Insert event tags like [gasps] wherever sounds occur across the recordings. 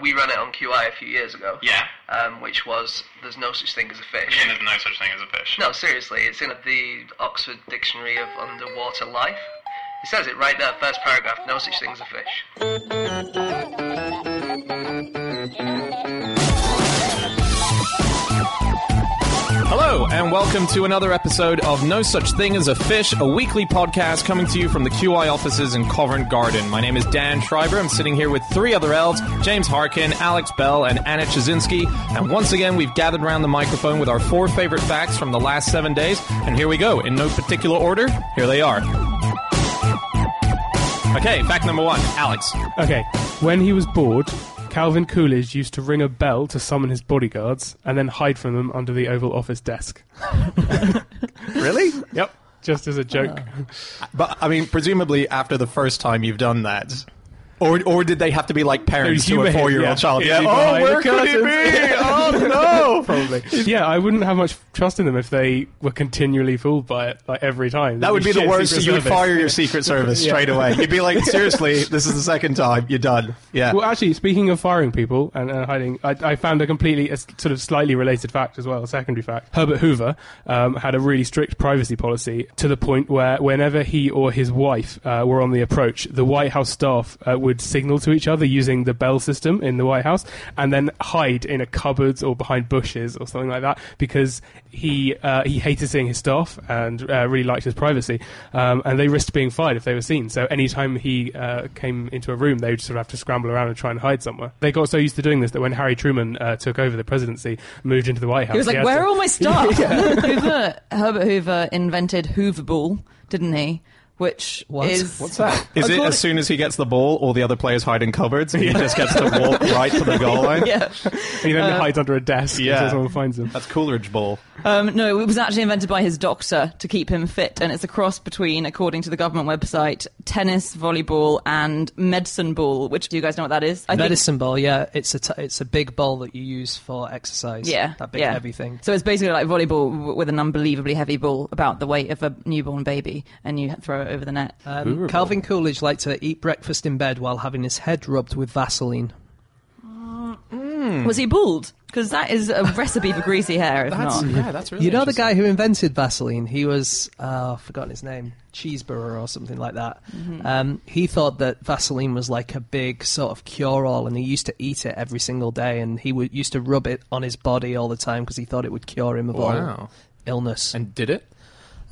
We ran it on QI a few years ago. Yeah. Um, which was there's no such thing as a fish. Yeah, there's no such thing as a fish. No, seriously, it's in the Oxford Dictionary of Underwater Life. It says it right there, first paragraph, no such thing as a fish. [laughs] Hello, and welcome to another episode of No Such Thing as a Fish, a weekly podcast coming to you from the QI offices in Covent Garden. My name is Dan Schreiber. I'm sitting here with three other elves James Harkin, Alex Bell, and Anna Ptaszynski. And once again, we've gathered around the microphone with our four favorite facts from the last seven days. And here we go, in no particular order. Here they are. Okay, fact number one Alex. Okay, when he was bored, Calvin Coolidge used to ring a bell to summon his bodyguards and then hide from them under the Oval Office desk. [laughs] Really? Yep, just as a joke. But, I mean, presumably after the first time you've done that. Or, or did they have to be like parents to a four year old child? Yeah. Oh, where could he be? Oh, [laughs] no. Probably. Yeah, I wouldn't have much trust in them if they were continually fooled by it, like every time. That would be the worst. You would fire your Secret Service [laughs] straight away. You'd be like, [laughs] seriously, this is the second time. You're done. Yeah. Well, actually, speaking of firing people and, and hiding, I, I found a completely, a sort of slightly related fact as well, a secondary fact. Herbert Hoover um, had a really strict privacy policy to the point where whenever he or his wife uh, were on the approach, the White House staff uh, would signal to each other using the bell system in the White House and then hide in a cupboard or behind bushes or something like that because he uh, he hated seeing his staff and uh, really liked his privacy. Um, and they risked being fired if they were seen. So anytime he uh, came into a room, they would sort of have to scramble around and try and hide somewhere. They got so used to doing this that when Harry Truman uh, took over the presidency, moved into the White House, He was like, had "Where to- are all my [laughs] stuff?" Hoover, Herbert Hoover invented Hooverball, didn't he? Which What? is What's that? Is it as soon as he gets the ball, all the other players hide in cupboards and he just gets to walk [laughs] right to the goal line? Yeah. He then hides under a desk yeah. until someone finds him. That's Coolidge ball. Um, no, it was actually invented by his doctor to keep him fit, and it's a cross between, according to the government website, tennis, volleyball, and medicine ball. Which do you guys know what that is? I think- Medicine ball, yeah. It's a t- it's a big ball that you use for exercise. Yeah, that big yeah. heavy thing. So it's basically like volleyball with an unbelievably heavy ball, about the weight of a newborn baby, and you throw it over the net. Um, Calvin Coolidge liked to eat breakfast in bed while having his head rubbed with Vaseline. Was he bald? Because that is a recipe for greasy hair. If not, yeah, that's really You know the guy who invented Vaseline? He was uh, I've forgotten his name, Cheeseburger or something like that. Um, he thought that Vaseline was like a big sort of cure-all, and he used to eat it every single day, and he would, used to rub it on his body all the time because he thought it would cure him of all Wow. illness. And did it?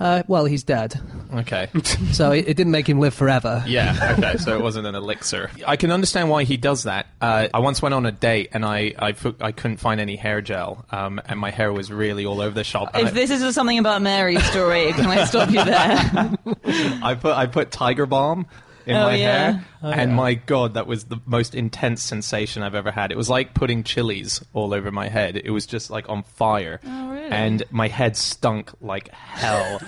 Uh, well, he's dead, Okay. [laughs] so it, it didn't make him live forever. Yeah, okay, so it wasn't an elixir. I can understand why he does that. Uh, I once went on a date and I, I, fo- I couldn't find any hair gel, um, and my hair was really all over the shop. And if this is something about Mary's story, can I stop you there? I, [laughs] I put I put Tiger Balm in Oh, my yeah. hair, and my god, that was the most intense sensation I've ever had. It was like putting chilies all over my head. It was just like on fire. And my head stunk like hell.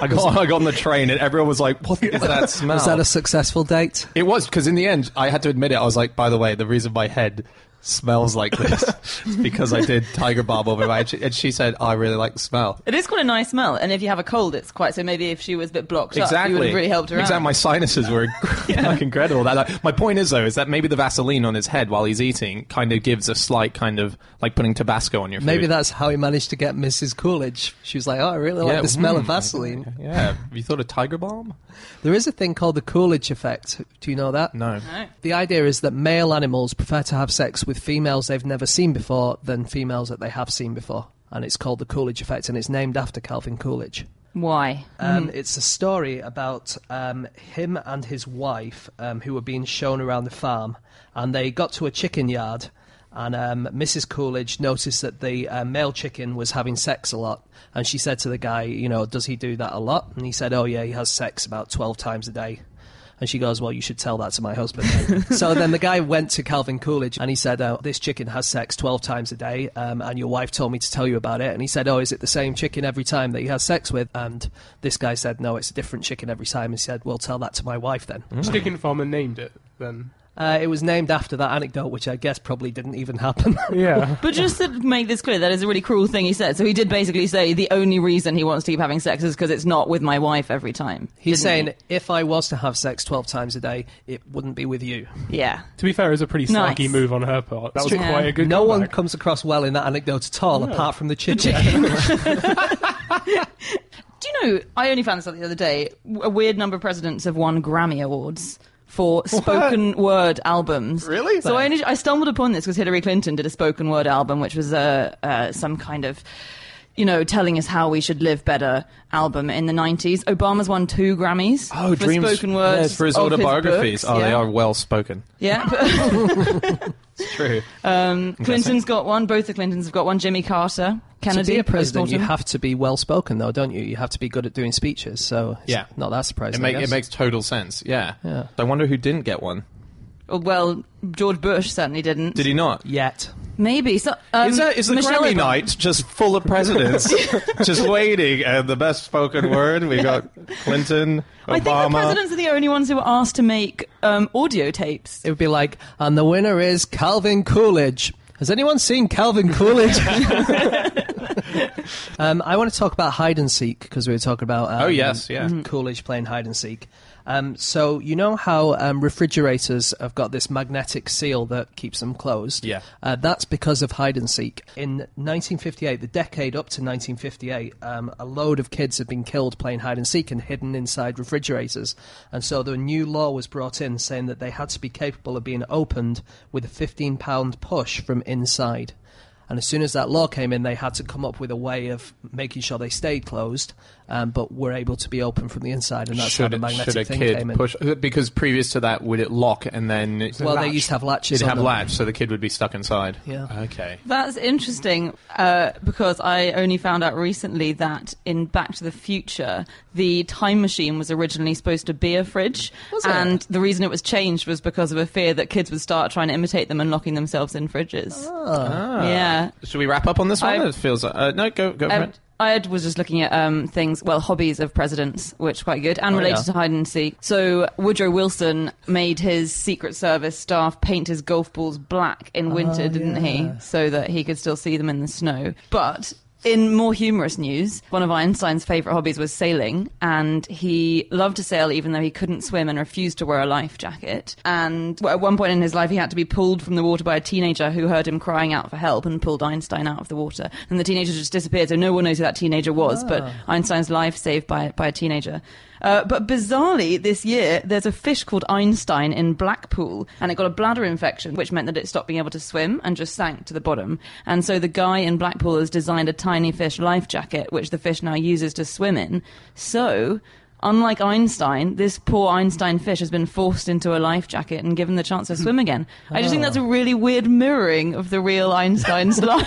I got I got on the train and everyone was like, "What is that smell?" Was that a successful date? It was because in the end, I had to admit it. I was like, by the way, the reason my head smells like this [laughs] is because I did Tiger Balm over my. And she, and she said, oh, "I really like the smell." It is quite a nice smell, and if you have a cold, it's quite. So maybe if she was a bit blocked up, Exactly. you would have really helped her exactly. out. My sinuses were [laughs] [laughs] like incredible. That, like, my point is though, is that maybe the Vaseline on his head while he's eating kind of gives a slight kind of like putting Tabasco on your food. Maybe that's how he managed to get Mrs. Coolidge. She was like, "Oh, I really like Yeah, the smell of mm, Vaseline." Yeah. Have you thought of Tiger Balm? There is a thing called the Coolidge effect. Do you know that? No. No. The idea is that male animals prefer to have sex with females they've never seen before than females that they have seen before. And it's called the Coolidge effect, and it's named after Calvin Coolidge. Why? Um, It's a story about um, him and his wife um, who were being shown around the farm, and they got to a chicken yard, and um, Mrs. Coolidge noticed that the uh, male chicken was having sex a lot, and she said to the guy, you know, does he do that a lot? And he said, oh yeah, he has sex about twelve times a day. And she goes, Well, you should tell that to my husband. [laughs] so then the guy went to Calvin Coolidge and he said, oh, This chicken has sex 12 times a day, um, and your wife told me to tell you about it. And he said, Oh, is it the same chicken every time that he has sex with? And this guy said, No, it's a different chicken every time. And he said, Well, tell that to my wife then. Chicken farmer named it then. Uh, it was named after that anecdote, which I guess probably didn't even happen. [laughs] Yeah. But just to make this clear, that is a really cruel thing he said. So he did basically say the only reason he wants to keep having sex is because it's not with my wife every time. He's didn't saying if I was to have sex 12 times a day, it wouldn't be with you. yeah. To be fair, it was a pretty Nice. snarky move on her part. That was true. quite a good. no one comes across well in that anecdote at all, apart from the chicken. [laughs] [laughs] Do you know? I only found this out the other day. A weird number of presidents have won Grammy awards for spoken word albums. Really? So I, I stumbled upon this because Hillary Clinton did a spoken word album, which was uh, uh, some kind of. You know, telling us how we should live better album in the 90s. Obama's won two Grammys Oh, for dreams spoken words. yes, for his of autobiographies. books, oh, they are well spoken. Yeah. [laughs] [laughs] It's true. um, Clinton's got one. Both the Clintons have got one. Jimmy Carter, Kennedy. to be a president, you have to be well spoken, though, don't you? You have to be good at doing speeches. So it's Yeah. not that It, surprising. make, I it makes total sense. Yeah. Yeah. I wonder who didn't get one. Well, George Bush certainly didn't. Did he not? Yet. Maybe. So, um, is, that, is the Michelle Grammy Obama. night just full of presidents [laughs] [laughs] just waiting? And the best spoken word, we got Clinton, I think the Obama. presidents are the only ones who were asked to make um, audio tapes. It would be like, and the winner is Calvin Coolidge. Has anyone seen Calvin Coolidge? [laughs] um, I want to talk about hide and seek because we were talking about. Um, Oh, yes, yeah. Coolidge playing hide and seek. Um, so you know how um, refrigerators have got this magnetic seal that keeps them closed. Yeah. Uh, that's because of hide and seek. In 1958, the decade up to 1958, um, a load of kids had been killed playing hide and seek and hidden inside refrigerators. And so the new law was brought in saying that they had to be capable of being opened with a 15 pound push from inside. And as soon as that law came in, they had to come up with a way of making sure they stayed closed, um, but were able to be open from the inside. And that's how should, the should magnetic a thing kid came in. push? Because previous to that, would it lock and then well, they used to have latches. it'd on have them. latch, so the kid would be stuck inside. Yeah. Okay. That's interesting uh, because I only found out recently that in Back to the Future, the time machine was originally supposed to be a fridge. Was it? and the reason it was changed was because of a fear that kids would start trying to imitate them and locking themselves in fridges. Ah. Yeah. Should we wrap up on this one? I- it feels like, uh, no. Go go for Um, I was just looking at um, things, well, hobbies of presidents, which are quite good, and Oh, related yeah. to hide and seek. So Woodrow Wilson made his Secret Service staff paint his golf balls black in winter, Oh, didn't yeah. he? So that he could still see them in the snow. But in more humorous news, one of Einstein's favourite hobbies was sailing, and he loved to sail even though he couldn't swim and refused to wear a life jacket. And at one point in his life, he had to be pulled from the water by a teenager who heard him crying out for help and pulled Einstein out of the water. And the teenager just disappeared, so no one knows who that teenager was, but ah. Einstein's life saved by, by a teenager. Uh, but bizarrely, this year, there's a fish called Einstein in Blackpool, and it got a bladder infection, which meant that it stopped being able to swim and just sank to the bottom. And so the guy in Blackpool has designed a tiny fish life jacket, which the fish now uses to swim in. So. Unlike Einstein, this poor Einstein fish has been forced into a life jacket and given the chance to swim again. I just think that's a really weird mirroring of the real Einstein's [laughs] life.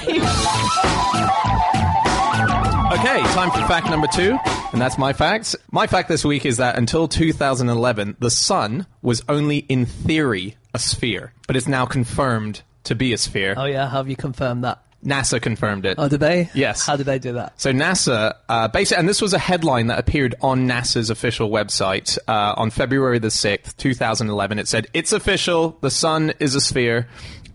Okay, time for fact number two, and that's my facts. My fact this week is that until 2011, the sun was only in theory a sphere, but it's now confirmed to be a sphere. Oh yeah, how have you confirmed that? NASA confirmed it. Oh, did they? Yes. How did they do that? So NASA, uh, basically, and this was a headline that appeared on NASA's official website uh, on February the sixth, two thousand eleven. It said, "It's official. The sun is a sphere."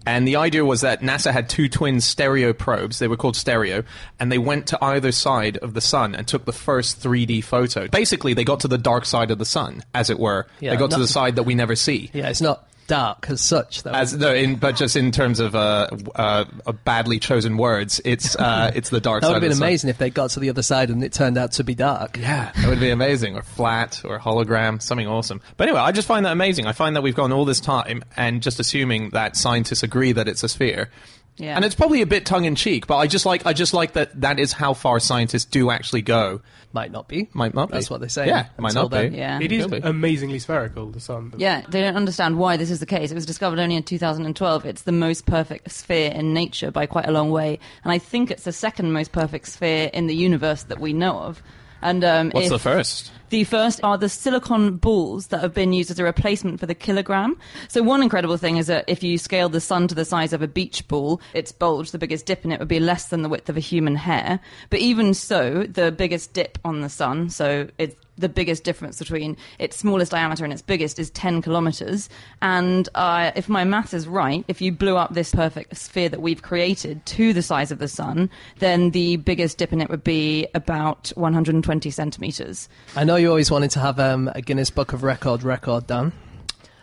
And the idea was that NASA had two twin stereo probes. They were called stereo, and they went to either side of the sun and took the first 3D photo. Basically, they got to the dark side of the sun, as it were. Yeah, they got to the side that we never see. Yeah, it's not dark as such. Though. As no, in, but just in terms of uh, uh, badly chosen words, it's [laughs] uh, it's the dark that would have been the sun. amazing if they got to the other side and it turned out to be dark. Yeah, that would be amazing. Or flat, or hologram, something awesome. But anyway, I just find that amazing. I find that we've gone all this time and just assuming that scientists agree that it's a sphere. Yeah. And it's probably a bit tongue in cheek, but I just like I just like that that is how far scientists do actually go. Might not be. Might not be. That's what they say. Yeah, might Until not be. Yeah. It is Could be. amazingly spherical, the sun. Yeah, they don't understand why this is the case. It was discovered only in 2012. It's the most perfect sphere in nature by quite a long way, and I think it's the second most perfect sphere in the universe that we know of. And um, What's if, the first? The first are the silicon balls that have been used as a replacement for the kilogram. So one incredible thing is that if you scale the sun to the size of a beach ball, its bulge, the biggest dip in it, would be less than the width of a human hair. But even so, the biggest dip on the sun, so it's the biggest difference between its smallest diameter and its biggest is 10 kilometers. And uh, if my math is right, if you blew up this perfect sphere that we've created to the size of the sun, then the biggest dip in it would be about 120 centimeters. I know you always wanted to have um, a Guinness Book of Record record, Dan.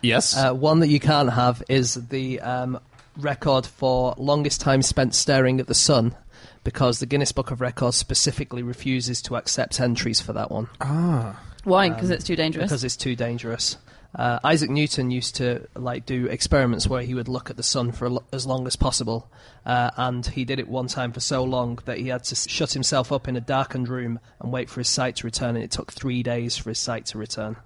Yes. Uh, one that you can't have is the um, record for longest time spent staring at the sun, because the Guinness Book of Records specifically refuses to accept entries for that one Ah. Why? Because it's too dangerous. because it's too dangerous. Uh, Isaac Newton used to like do experiments where he would look at the sun for lo- as long as possible, uh, and he did it one time for so long that he had to shut himself up in a darkened room and wait for his sight to return, and it took three days for his sight to return.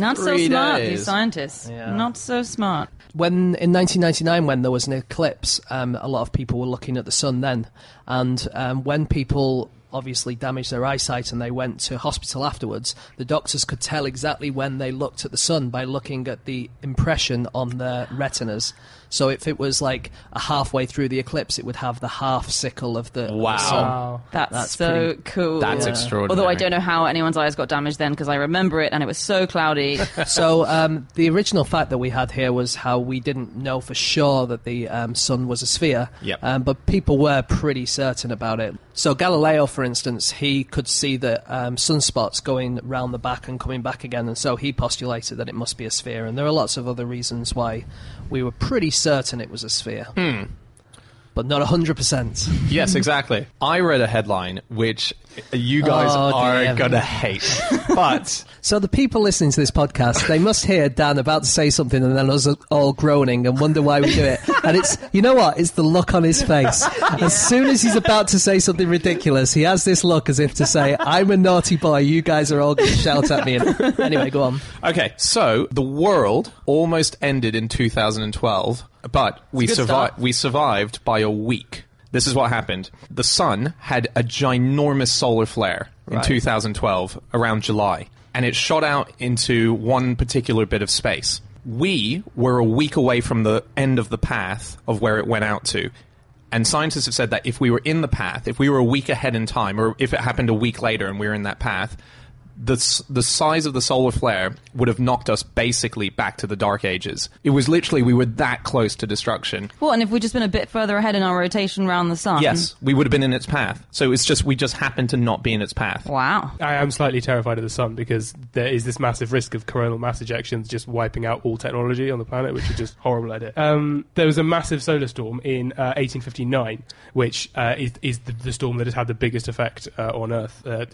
Not so Three smart, days. these scientists. Yeah. Not so smart. when in 1999 when there was an eclipse um, a lot of people were looking at the sun then and um, when people obviously damaged their eyesight and they went to hospital afterwards the doctors could tell exactly when they looked at the sun by looking at the impression on their retinas so if it was like a halfway through the eclipse it would have the half sickle of the, of the Wow. sun. Wow. That's, That's so pretty- cool. That's Yeah. extraordinary. Although I don't know how anyone's eyes got damaged then because I remember it and it was so cloudy. [laughs] so um, the original fact that we had here was how we didn't know for sure that the um, sun was a sphere, Yep. um, but people were pretty certain about it. So Galileo, for instance, he could see the um, sunspots going round the back and coming back again, and so he postulated that it must be a sphere. And there are lots of other reasons why we were pretty certain it was a sphere, hmm. but not hundred percent. Yes, exactly. I read a headline which you guys Oh, are dear. gonna hate, but [laughs] So the people listening to this podcast, they must hear Dan about to say something and then us all groaning and wonder why we do it. And it's, you know what? It's the look on his face. [laughs] As soon as he's about to say something ridiculous, he has this look as if to say, I'm a naughty boy, you guys are all going to shout at me. And, anyway, go on. okay. So the world almost ended in 2012, but we survived. We survived by a week. This is what happened. The sun had a ginormous solar flare in Right. 2012 around July, and it shot out into one particular bit of space. We were a week away from the end of the path of where it went out to. And scientists have said that if we were in the path, if we were a week ahead in time, or if it happened a week later and we were in that path, the, the size of the solar flare would have knocked us basically back to the dark ages. It was literally, we were that close to destruction. well, and if we'd just been a bit further ahead in our rotation around the sun. Yes, we would have been in its path. So it's just, we just happened to not be in its path. Wow. I am slightly terrified of the sun because there is this massive risk of coronal mass ejections just wiping out all technology on the planet, which is just [laughs] horrible idea. Um, there was a massive solar storm in uh, 1859, which uh, is, is the, the storm that has had the biggest effect uh, on Earth uh,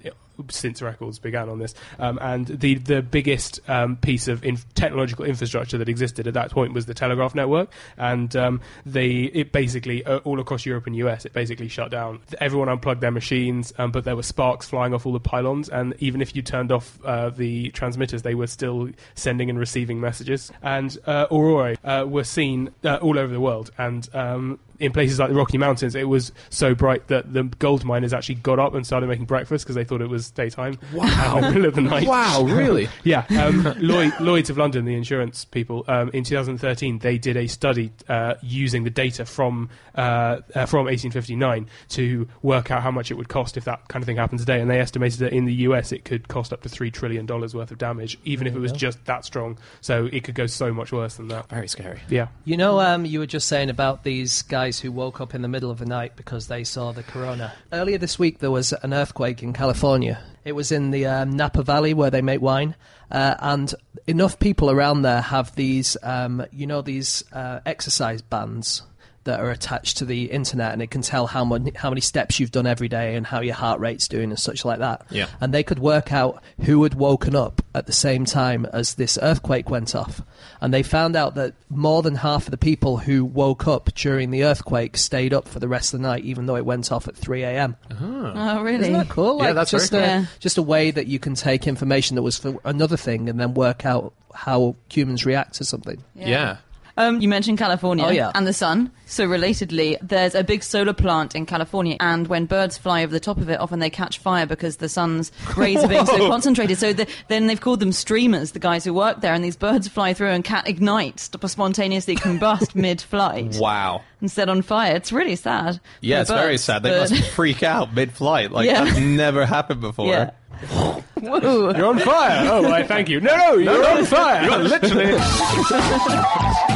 since records began on this. Um, and the the biggest um, piece of technological infrastructure that existed at that point was the telegraph network, and um, they it basically uh, all across Europe and US it basically shut down. Everyone unplugged their machines, um, but there were sparks flying off all the pylons, and even if you turned off uh, the transmitters, they were still sending and receiving messages. And uh, aurorae uh, were seen uh, all over the world, and um, in places like the Rocky Mountains, it was so bright that the gold miners actually got up and started making breakfast because they thought it was daytime. Wow! [laughs] In the middle of the night. Wow, really? [laughs] Yeah, um, Lloyd, Lloyd's of London, the insurance people, um, in 2013 they did a study uh, using the data from uh, uh, from 1859 to work out how much it would cost if that kind of thing happened today, and they estimated that in the US it could cost up to three trillion dollars worth of damage, even if it was just that strong. So it could go so much worse than that. Very scary. Yeah. You know, um, you were just saying about these guys who woke up in the middle of the night because they saw the corona. Earlier this week, there was an earthquake in California. It was in the um, Napa Valley where they make wine, uh, and enough people around there have these, um, you know, these uh, exercise bands that are attached to the internet, and it can tell how many how many steps you've done every day and how your heart rate's doing and such like that. Yeah. And they could work out who had woken up at the same time as this earthquake went off. And they found out that more than half of the people who woke up during the earthquake stayed up for the rest of the night, even though it went off at 3 a.m. Uh-huh. Oh, really? Isn't that cool? Yeah, that's just very a. Yeah. just a way that you can take information that was for another thing and then work out how humans react to something. Yeah. Um, you mentioned California Oh, yeah. and the sun. So, relatedly, there's a big solar plant in California, and when birds fly over the top of it, often they catch fire because the sun's rays are being so concentrated. So, the, then they've called them streamers, the guys who work there, and these birds fly through and can't ignite, spontaneously combust [laughs] mid flight Wow. and set on fire. It's really sad. Yeah, it's very sad. They but- must freak out mid-flight. Like [laughs] Yeah. that's never happened before. Yeah. Whoa. You're on fire. Oh, I Thank you. No, no, you're on fire. You're literally.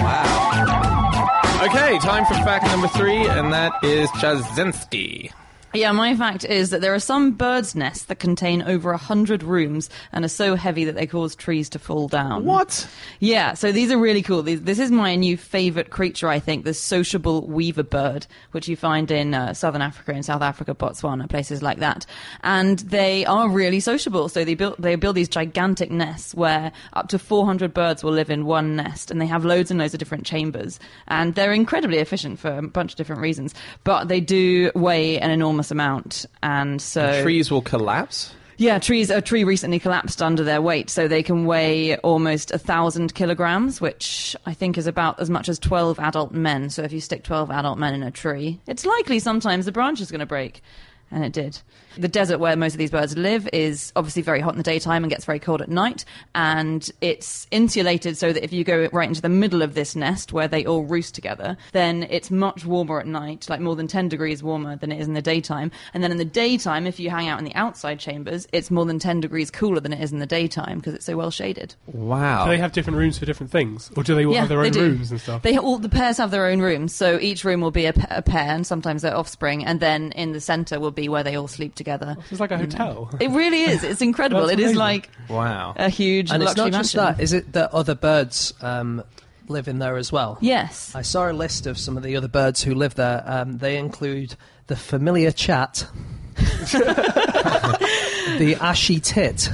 Wow. Okay, time for fact number three, and that is Ptaszynski. Yeah, my fact is that there are some birds' nests that contain over a hundred rooms and are so heavy that they cause trees to fall down. What? Yeah, so these are really cool. These, this is my new favourite creature, I think, the sociable weaver bird, which you find in uh, southern Africa, in South Africa, Botswana, places like that. And they are really sociable. So they build they build these gigantic nests where up to 400 birds will live in one nest, and they have loads and loads of different chambers. And they're incredibly efficient for a bunch of different reasons, but they do weigh an enormous amount, and so Trees will collapse. yeah, trees. A tree recently collapsed under their weight, so they can weigh almost a thousand kilograms, which I think is about as much as twelve adult men. So if you stick twelve adult men in a tree, it's likely sometimes the branch is going to break, and it did. The desert where most of these birds live is obviously very hot in the daytime and gets very cold at night, and it's insulated so that if you go right into the middle of this nest where they all roost together, then it's much warmer at night, like more than 10 degrees warmer than it is in the daytime. And then in the daytime, if you hang out in the outside chambers, it's more than 10 degrees cooler than it is in the daytime because it's so well shaded. Wow. Do they have different rooms for different things, or do they all have their own rooms and stuff? They all the pairs have their own rooms, so each room will be a, a pair, and sometimes their offspring, and then in the centre will be where they all sleep together. It's like a hotel. It really is. It's [laughs] incredible. It is like wow. a huge And it's luxury not just mansion. that. Is it that other birds um, live in there as well? Yes. I saw a list of some of the other birds who live there. Um, they include the familiar chat, [laughs] the ashy tit,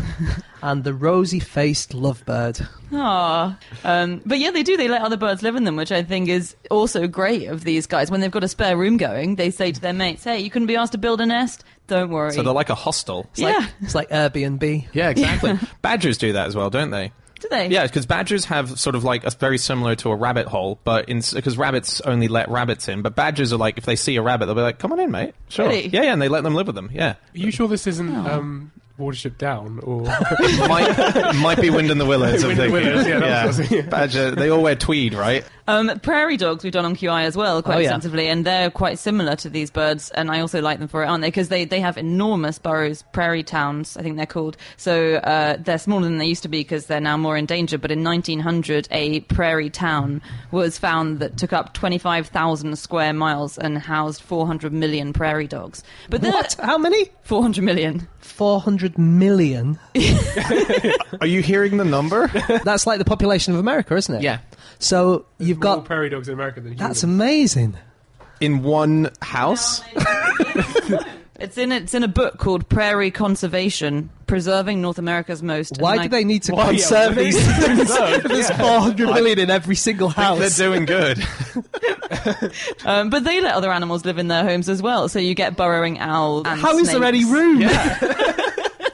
and the rosy-faced lovebird. Ah, Um, but yeah, they do. They let other birds live in them, which I think is also great of these guys. When they've got a spare room going, they say to their mates, hey, you couldn't be asked to build a nest? Don't worry. So they're like a hostel. It's Yeah. like, it's like Airbnb. Yeah, exactly. [laughs] Badgers do that as well, don't they? do they? Yeah, because badgers have sort of like a very similar to a rabbit hole, but because rabbits only let rabbits in, but badgers are like if they see a rabbit, they'll be like, "Come on in, mate." Sure. Really? Yeah, yeah, and they let them live with them. Yeah. Are you sure this isn't um, Watership Down or? [laughs] might might be Wind in the Willows. I'm Wind in the thinking. Willows, yeah, that was- yeah. Badger. They all wear tweed, right? Um, prairie dogs we've done on QI as well quite Oh, yeah. extensively, and they're quite similar to these birds, and I also like them for it, aren't they? Because they, they have enormous burrows, prairie towns, I think they're called. So uh, they're smaller than they used to be because they're now more in danger. But in 1900, a prairie town was found that took up 25,000 square miles and housed 400 million prairie dogs. But What? How many? 400 million. 400 million. [laughs] Are you hearing the number? That's like the population of America, isn't it? yeah. So you've More got. prairie dogs in America than That's amazing. In one house. It's in it's in a book called Prairie Conservation: Preserving North America's Most. Why do I- they need to Why, yeah, conserve why- these things? [laughs] There's 400 million in every single house? They're house. doing good. [laughs] Um, but they let other animals live in their homes as well. So you get burrowing owls. And How is there any snakes. room?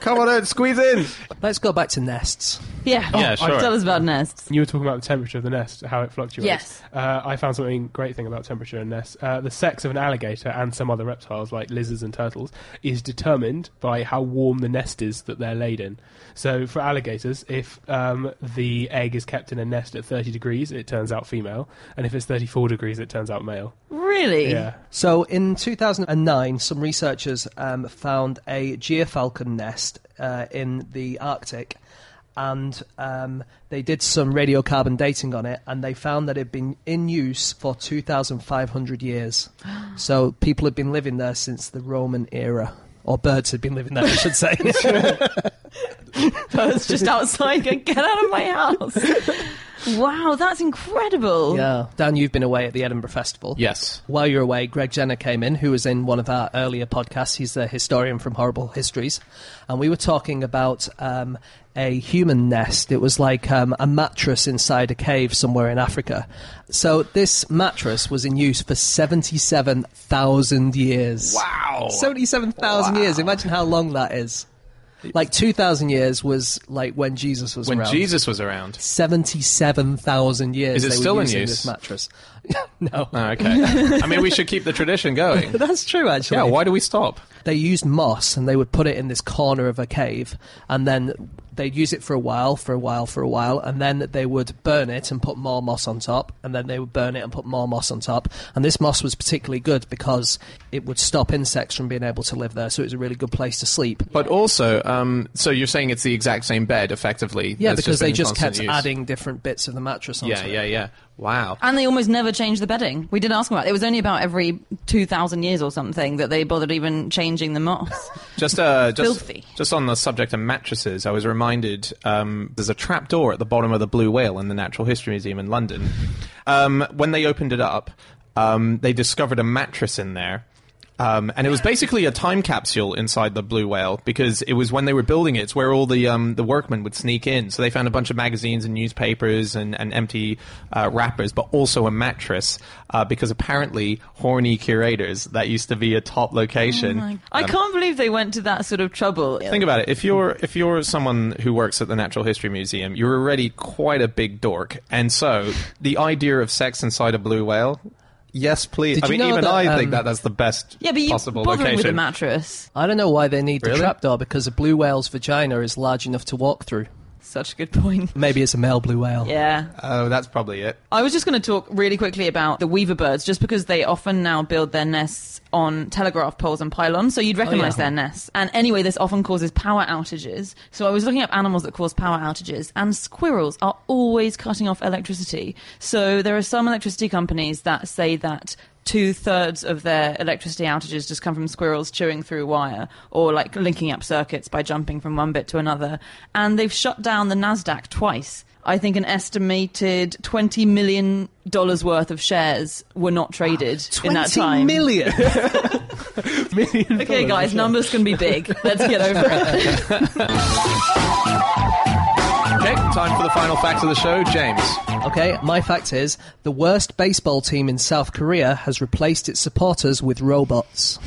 Come on, in, squeeze in. Let's go back to nests. [laughs] Yeah. Yeah, sure. Tell us about nests. You were talking about the temperature of the nest, how it fluctuates. Yes. Uh, I found something great thing about temperature in nests. Uh, the sex of an alligator and some other reptiles like lizards and turtles is determined by how warm the nest is that they're laid in. So for alligators, if um, the egg is kept in a nest at 30 degrees, it turns out female, and if it's 34 degrees, it turns out male. Really? Yeah. So in 2009, some researchers um, found a gyrfalcon nest uh, in the Arctic. And um, they did some radiocarbon dating on it, and they found that it had been in use for 2,500 years. [gasps] so people had been living there since the Roman era. Or birds had been living there, I should say. [laughs] Birds just outside going, get out of my house. wow, that's incredible. yeah. Dan, you've been away at the Edinburgh Festival. Yes. While you're away, Greg Jenner came in, who was in one of our earlier podcasts. He's the historian from Horrible Histories. And we were talking about um, a human nest. It was like um, a mattress inside a cave somewhere in Africa. So this mattress was in use for 77,000 years. Wow. 77,000 years. Imagine how long that is. Like 2,000 years was like when Jesus was when around. Jesus was around. 77,000 years Is it they still were in use? this mattress. [laughs] no. Oh, okay. I mean, we should keep the tradition [laughs] going. That's true, actually. Yeah, why do we stop? They used moss and they would put it in this corner of a cave and then they'd use it for a while for a while for a while and then they would burn it and put more moss on top and then they would burn it and put more moss on top and this moss was particularly good because it would stop insects from being able to live there so it was a really good place to sleep But also, um, so you're saying it's the exact same bed, effectively? yeah that's because they just kept use. adding different bits of the mattress onto Yeah, it yeah, yeah. Wow. And they almost never changed the bedding. We did ask them about it. It was only about every 2,000 years or something that they bothered even changing the moss. [laughs] Just, uh, just, Filthy. just on the subject of mattresses, I was reminded um, there's a trap door at the bottom of the Blue Whale in the Natural History Museum in London. Um, when they opened it up, um, they discovered a mattress in there. Um, and it was basically a time capsule inside the blue whale because it was when they were building it, it's where all the um, the workmen would sneak in. So they found a bunch of magazines and newspapers and, and empty uh, wrappers, but also a mattress uh, because apparently horny curators that used to be a top location. Oh I can't believe they went to that sort of trouble. Think about it. If you're if you're someone who works at the Natural History Museum, you're already quite a big dork, and so the idea of sex inside a blue whale, yes, please. Did I you mean, know even that, I think um, that that's the best Yeah, but you possible bothering with a mattress. i don't know why they need Really? the trapdoor because a blue whale's vagina is large enough to walk through Such a good point. [laughs] maybe it's a male blue whale Yeah. oh, that's probably it. I was just going to talk really quickly about the weaver birds, just because they often now build their nests on telegraph poles and pylons, so you'd recognise yeah. their nests. And anyway, this often causes power outages. So I was looking up animals that cause power outages, and squirrels are always cutting off electricity. So there are some electricity companies that say that two thirds of their electricity outages just come from squirrels chewing through wire or like linking up circuits by jumping from one bit to another. And they've shut down the NASDAQ twice. I think an estimated $20 million worth of shares were not traded in that 20 time. million [laughs] Million Okay, guys, numbers can be big. Let's get over it. [laughs] Time for the final fact of the show, James. Okay, my fact is the worst baseball team in South Korea has replaced its supporters with robots.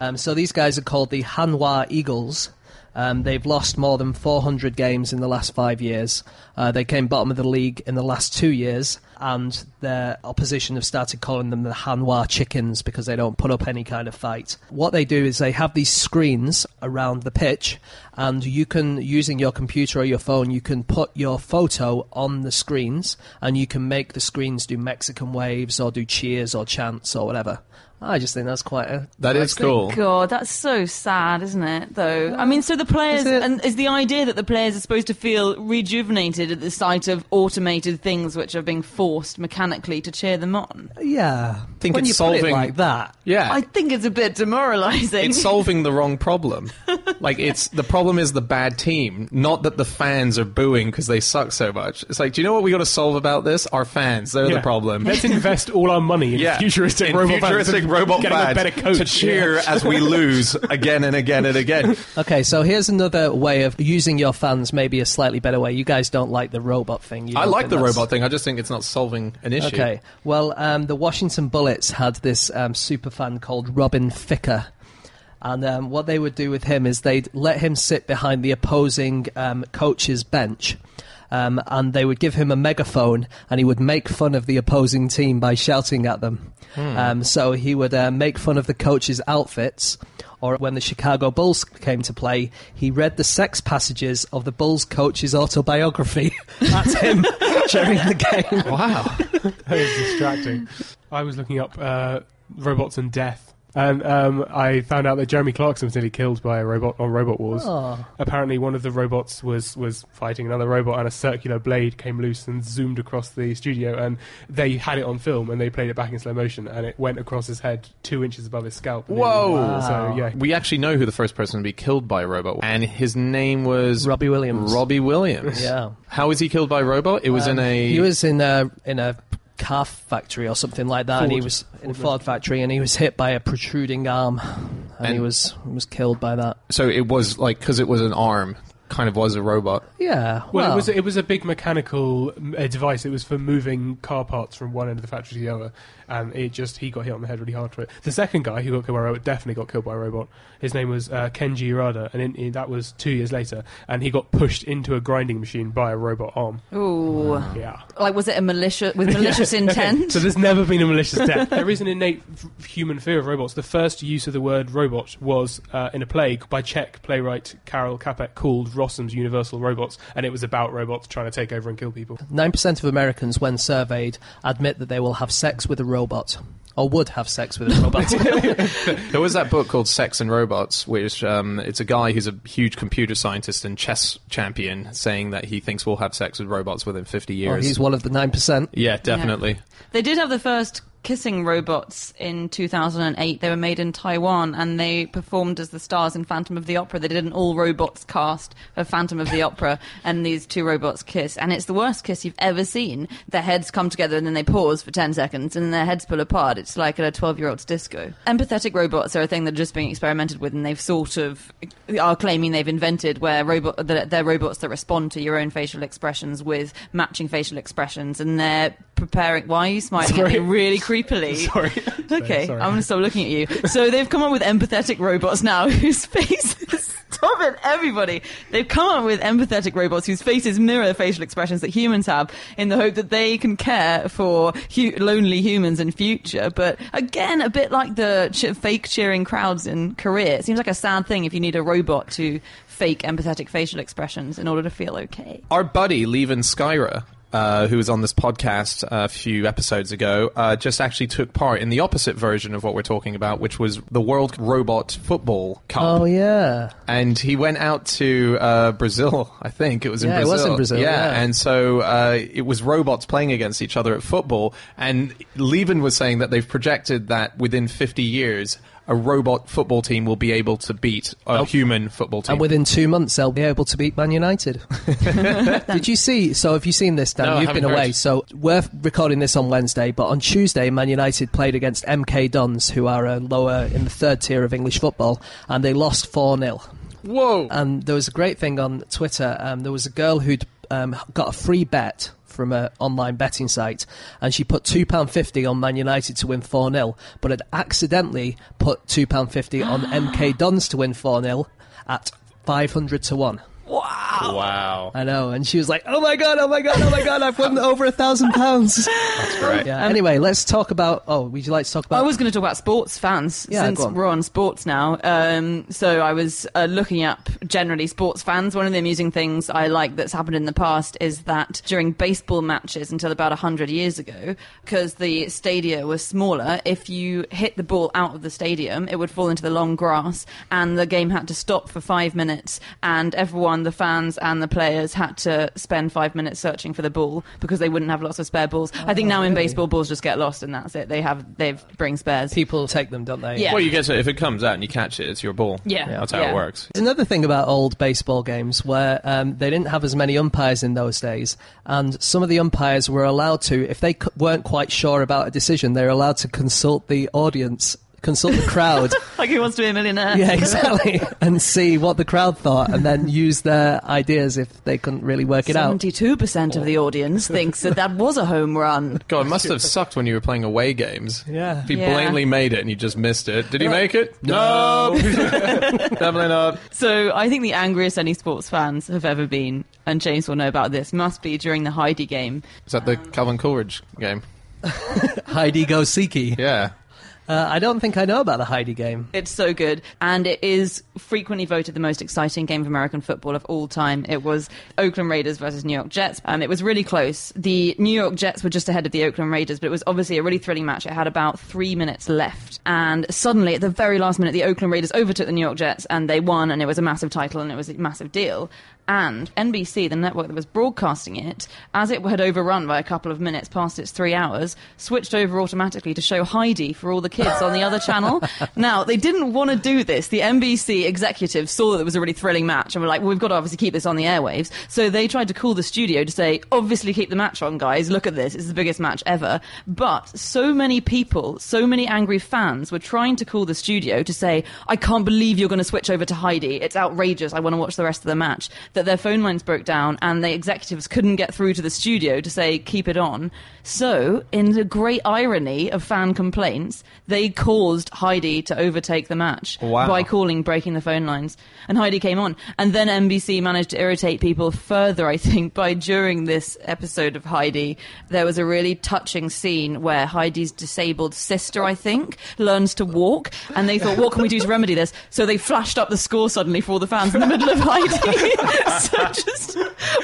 Um, so these guys are called the Hanwha Eagles. Um, they've lost more than 400 games in the last five years. Uh, they came bottom of the league in the last two years, and their opposition have started calling them the Hanwha Chickens because they don't put up any kind of fight. What they do is they have these screens around the pitch, and you can, using your computer or your phone, you can put your photo on the screens, and you can make the screens do Mexican waves or do cheers or chants or whatever. I just think that's quite a That nice is thing. cool. God, that's so sad, isn't it? Though, I mean, so the players Is it? and is the idea that the players are supposed to feel rejuvenated at the sight of automated things which are being forced mechanically to cheer them on. Yeah, think when it's you put it like that. Yeah. I think it's a bit demoralising. it's solving the wrong problem. [laughs] like it's the problem is the bad team, not that the fans are booing because they suck so much. It's like, do you know what we got to solve about this? Our fans, they're Yeah. the problem. Let's invest all our money in [laughs] yeah, futuristic in robot futuristic fans. robot getting fans a better coach to cheer Yeah. as we [laughs] lose again and again and again. Okay, so here's another way of using your fans, maybe a slightly better way. You guys don't like the robot thing. You I like the that's- robot thing. I just think it's not solving an issue. Okay, well, um, the Washington Bullets had this um, super fan called Robin Ficker. And um, what they would do with him is they'd let him sit behind the opposing um, coach's bench. Um, and they would give him a megaphone, and he would make fun of the opposing team by shouting at them. Um, so he would uh, make fun of the coach's outfits, or when the Chicago Bulls came to play, he read the sex passages of the Bulls coach's autobiography [laughs] at him [laughs] during the game. Wow. [laughs] That is distracting. I was looking up uh, robots and death. And um, I found out that Jeremy Clarkson was nearly killed by a robot on Robot Wars. Oh. Apparently, one of the robots was, was fighting another robot, and a circular blade came loose and zoomed across the studio. And they had it on film, and they played it back in slow motion, and it went across his head two inches above his scalp. Whoa. Wow. So yeah, We actually know who the first person to be killed by a robot, was and his name was Robbie Williams. Robbie Williams. Yeah. How was he killed by a robot? It was in Um, a. He was in a in a car factory or something like that, and he Ford. was in a Ford factory, and he was hit by a protruding arm, and, he And- was was killed by that. So it was like because it was an arm kind of was a robot. Yeah. Well, it was it was a big mechanical uh, device. It was for moving car parts from one end of the factory to the other, and it just he got hit on the head really hard for it. The second guy who got killed by a robot definitely got killed by a robot. His name was uh, Kenji Urada, and in, in, that was two years later, and he got pushed into a grinding machine by a robot arm. Ooh. Yeah. Like, was it a malicious with [laughs] malicious [laughs] intent? So there's never been a malicious death. there is an innate f- human fear of robots. The first use of the word robot was uh, in a play by Czech playwright Karel Capek called Rossum's Universal Robots, and it was about robots trying to take over and kill people. Nine percent of Americans, when surveyed, admit that they will have sex with a robot. Or would have sex with a robot. [laughs] There was that book called Sex and Robots, which um, it's a guy who's a huge computer scientist and chess champion saying that he thinks we'll have sex with robots within 50 Or years. he's one of the nine percent. yeah, definitely. They did have the first kissing robots in 2008. They were made in Taiwan and they performed as the stars in Phantom of the Opera. They did an all robots cast of Phantom of the Opera and these two robots kiss. And it's the worst kiss you've ever seen. Their heads come together and then they pause for 10 seconds and then their heads pull apart. It's like at a 12 year old's disco. Empathetic robots are a thing that are just being experimented with and they've sort of are claiming they've invented where robot, that they're robots that respond to your own facial expressions with matching facial expressions and they're preparing. Why are you smiling Sorry. me really creepily? [laughs] Sorry. [laughs] Okay, Sorry. I'm going to stop looking at you. So they've come up with empathetic robots now [laughs] whose faces. Stop it, everybody! They've come up with empathetic robots whose faces mirror the facial expressions that humans have, in the hope that they can care for hu- lonely humans in future. But again, a bit like the ch- fake cheering crowds in Korea. It seems like a sad thing if you need a robot to fake empathetic facial expressions in order to feel okay. Our buddy, Levin Skyra, uh, who was on this podcast a few episodes ago, uh, just actually took part in the opposite version of what we're talking about, which was the World Robot Football Cup. Oh yeah. and he went out to uh, Brazil. I think it was in Yeah, it Brazil. was in Brazil, yeah. and so uh, it was robots playing against each other at football. And Levin was saying that they've projected that within 50 years, a robot football team will be able to beat a human football team. And within two months, they'll be able to beat Man United. [laughs] Did you see? So, have you seen this, Dan? No, You've been away. heard. So, we're recording this on Wednesday, but on Tuesday, Man United played against MK Dons, who are uh, lower in the third tier of English football, and they lost 4 0. Whoa! And there was a great thing on Twitter. Um, there was a girl who'd um, got a free bet from an online betting site, and she put £2.50 on Man United to win 4 0, but had accidentally put £2.50 on MK Dons to win 4 0 at 500 to 1. Wow. I know, and she was like, "Oh my god, oh my god, oh my god, I've won over a thousand pounds." [laughs] That's great. Yeah. Anyway, let's talk about. Oh, would you like to talk about? I was going to talk about sports fans Yeah, since on. we're on sports now. Um, so I was uh, looking up generally sports fans. One of the amusing things I like that's happened in the past is that during baseball matches until about 100 years ago, because the stadia was smaller, if you hit the ball out of the stadium, it would fall into the long grass and the game had to stop for five minutes and everyone, the fans and the players, had to spend five minutes searching for the ball because they wouldn't have lots of spare balls. I think now in baseball, balls just get lost and that's it. They have, they bring spares. People take them, don't they? Yeah. Well, you get to, if it comes out and you catch it, it's your ball. Yeah. That's how Yeah. it works. There's another thing about old baseball games where um, they didn't have as many umpires in those days, and some of the umpires were allowed to, if they c- weren't quite sure about a decision, they were allowed to consult the audience, consult the crowd. [laughs] like who wants to be a millionaire? yeah, exactly, [laughs] and see what the crowd thought, and then use their ideas if they couldn't really work it out. Seventy-two percent of the audience thinks that that was a home run. [laughs] God, it must have sucked when you were playing away games. Yeah. If you Yeah. blatantly made it and you just missed it. Did he make it? No. Definitely not. So I think the angriest any sports fans have ever been, and James will know about this, must be during the Heidi game. Is that the um, Calvin Coolidge game? Heidi Go Siki. Yeah. Uh, I don't think I know about the Heidi game. It's so good, and it is frequently voted the most exciting game of American football of all time. It was Oakland Raiders versus New York Jets, and it was really close. The New York Jets were just ahead of the Oakland Raiders, but it was obviously a really thrilling match. It had about three minutes left, and suddenly, at the very last minute, the Oakland Raiders overtook the New York Jets, and they won, and it was a massive title, and it was a massive deal. And NBC, the network that was broadcasting it, as it had overrun by a couple of minutes past its three hours, switched over automatically to show Heidi for all the kids on the other channel. [laughs] Now, they didn't want to do this. The NBC executives saw that it was a really thrilling match and were like, well, we've got to obviously keep this on the airwaves. So they tried to call the studio to say, obviously keep the match on, guys. Look at this. It's the biggest match ever. But so many people, so many angry fans were trying to call the studio to say, I can't believe you're going to switch over to Heidi. It's outrageous. I want to watch the rest of the match that their phone lines broke down and the executives couldn't get through to the studio to say keep it on. So, in the great irony of fan complaints, they caused Heidi to overtake the match Wow. by calling breaking the phone lines. And Heidi came on. And then NBC managed to irritate people further, I think, by during this episode of Heidi, there was a really touching scene where Heidi's disabled sister, I think, learns to walk. And they thought, what can we do to remedy this? So they flashed up the score suddenly for all the fans in the middle of Heidi. [laughs] [laughs] so just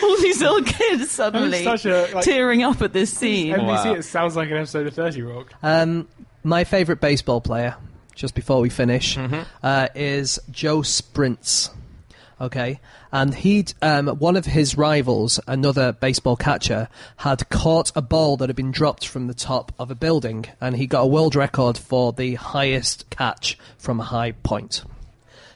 all these little kids suddenly a, like- tearing up at this scene. NBC, Wow. it sounds like an episode of 30 Rock. Um, my favourite baseball player, just before we finish, Mm-hmm. uh, is Joe Sprinz. Okay, and he'd um, one of his rivals, another baseball catcher, had caught a ball that had been dropped from the top of a building, and he got a world record for the highest catch from a high point.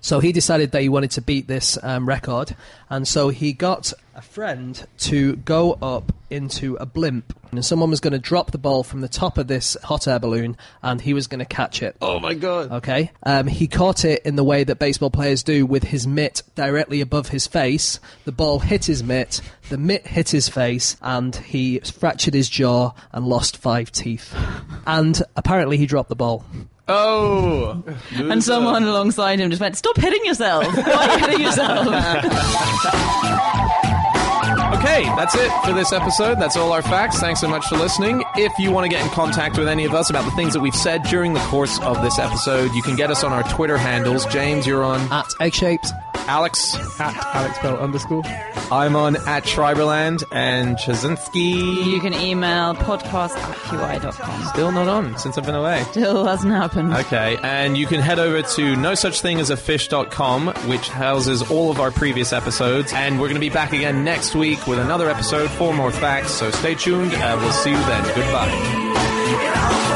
So he decided that he wanted to beat this um, record, and so he got a friend to go up into a blimp, and someone was going to drop the ball from the top of this hot air balloon, and he was going to catch it. Oh my god. Okay, um, he caught it in the way that baseball players do, with his mitt directly above his face. The ball hit his mitt, the mitt hit his face, and he fractured his jaw and lost five teeth. [laughs] And apparently, he dropped the ball. Oh. And someone alongside him just went, Stop hitting yourself! Why are you hitting yourself? [laughs] Okay, that's it for this episode. That's all our facts. Thanks so much for listening. If you want to get in contact with any of us about the things that we've said during the course of this episode, you can get us on our Twitter handles. James, you're on. At egg shaped. Alex, At Alex Bell underscore. I'm on at Schreiberland and Ptaszynski. You can email podcast at qi.com. Still not on since I've been away. Still hasn't happened. Okay, and you can head over to no such thing as a fish.com, which houses all of our previous episodes. And we're going to be back again next week with another episode, four more facts. So stay tuned. Uh, we'll see you then. Goodbye. It all